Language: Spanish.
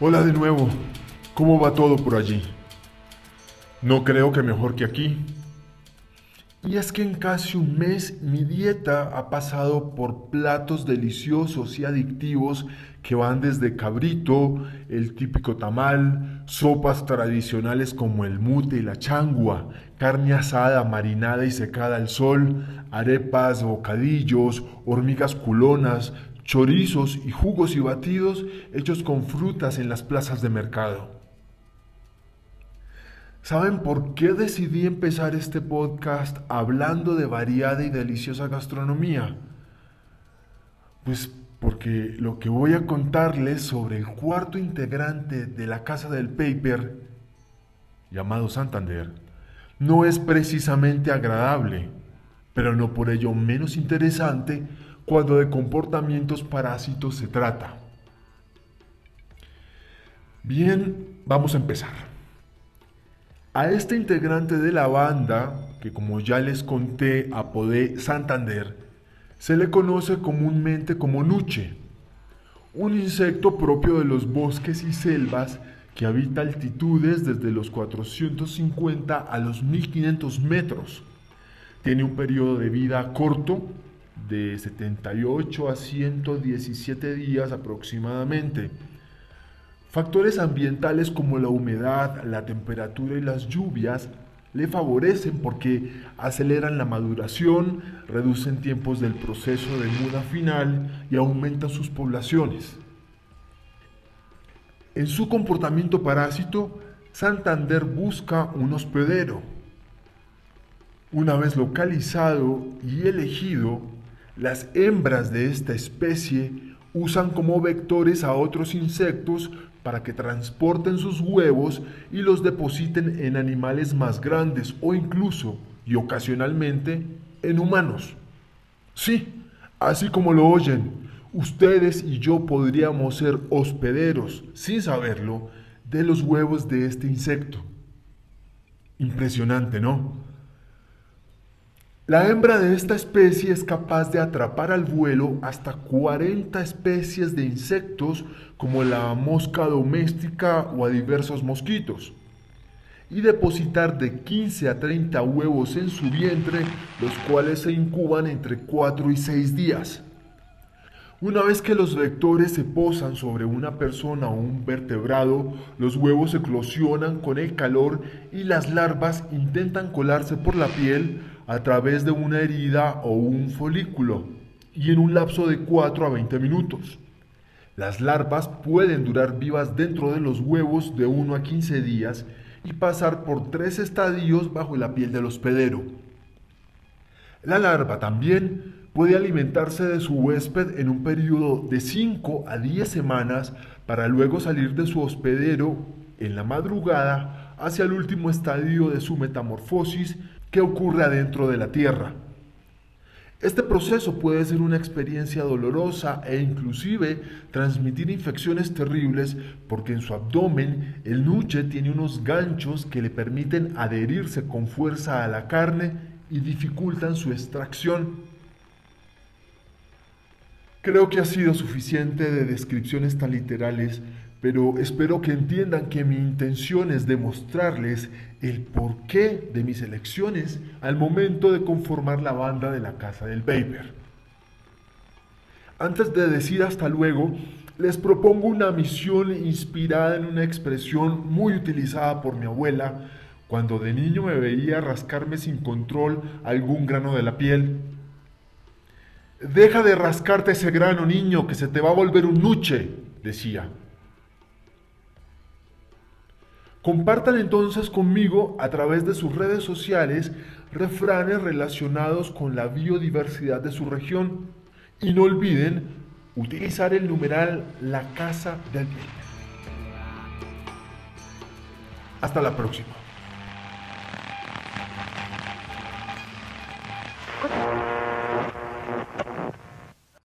Hola de nuevo. ¿Cómo va todo por allí? No creo que mejor que aquí. Y es que en casi un mes mi dieta ha pasado por platos deliciosos y adictivos que van desde cabrito, el típico tamal, sopas tradicionales como el mute y la changua, carne asada, marinada y secada al sol, arepas, bocadillos, hormigas culonas, chorizos y jugos y batidos hechos con frutas en las plazas de mercado. ¿Saben por qué decidí empezar este podcast hablando de variada y deliciosa gastronomía? Pues porque lo que voy a contarles sobre el cuarto integrante de la Casa del Paper, llamado Santander, no es precisamente agradable, pero no por ello menos interesante cuando de comportamientos parásitos se trata. Bien, vamos a empezar. A este integrante de la banda, que como ya les conté apodé Santander, se le conoce comúnmente como nuche, un insecto propio de los bosques y selvas que habita altitudes desde los 450 a los 1500 metros. Tiene un periodo de vida corto, de 78 a 117 días aproximadamente Factores ambientales como la humedad, la temperatura y las lluvias le favorecen porque aceleran la maduración, reducen tiempos del proceso de muda final y aumentan sus poblaciones. En su comportamiento parásito, Santander busca un hospedero. Una vez localizado y elegido, las hembras de esta especie usan como vectores a otros insectos para que transporten sus huevos y los depositen en animales más grandes o incluso y ocasionalmente en humanos. Sí, así como lo oyen, ustedes y yo podríamos ser hospederos, sin saberlo, de los huevos de este insecto. Impresionante, ¿no? La hembra de esta especie es capaz de atrapar al vuelo hasta 40 especies de insectos como la mosca doméstica o a diversos mosquitos y depositar de 15 a 30 huevos en su vientre, los cuales se incuban entre 4 y 6 días. Una vez que los vectores se posan sobre una persona o un vertebrado, los huevos eclosionan con el calor y las larvas intentan colarse por la piel a través de una herida o un folículo y en un lapso de 4 a 20 minutos. Las larvas pueden durar vivas dentro de los huevos de 1 a 15 días y pasar por tres estadios bajo la piel del hospedero. La larva también puede alimentarse de su huésped en un periodo de 5 a 10 semanas para luego salir de su hospedero en la madrugada hacia el último estadio de su metamorfosis ¿Qué ocurre adentro de la Tierra? Este proceso puede ser una experiencia dolorosa e inclusive transmitir infecciones terribles porque en su abdomen el nuche tiene unos ganchos que le permiten adherirse con fuerza a la carne y dificultan su extracción. Creo que ha sido suficiente de descripciones tan literales pero espero que entiendan que mi intención es demostrarles el porqué de mis elecciones al momento de conformar la banda de la Casa del Paper. Antes de decir hasta luego, les propongo una misión inspirada en una expresión muy utilizada por mi abuela cuando de niño me veía rascarme sin control algún grano de la piel. Deja de rascarte ese grano, niño, que se te va a volver un nuche, decía. Compartan entonces conmigo a través de sus redes sociales refranes relacionados con la biodiversidad de su región y no olviden utilizar el numeral La Casa del Hasta la próxima.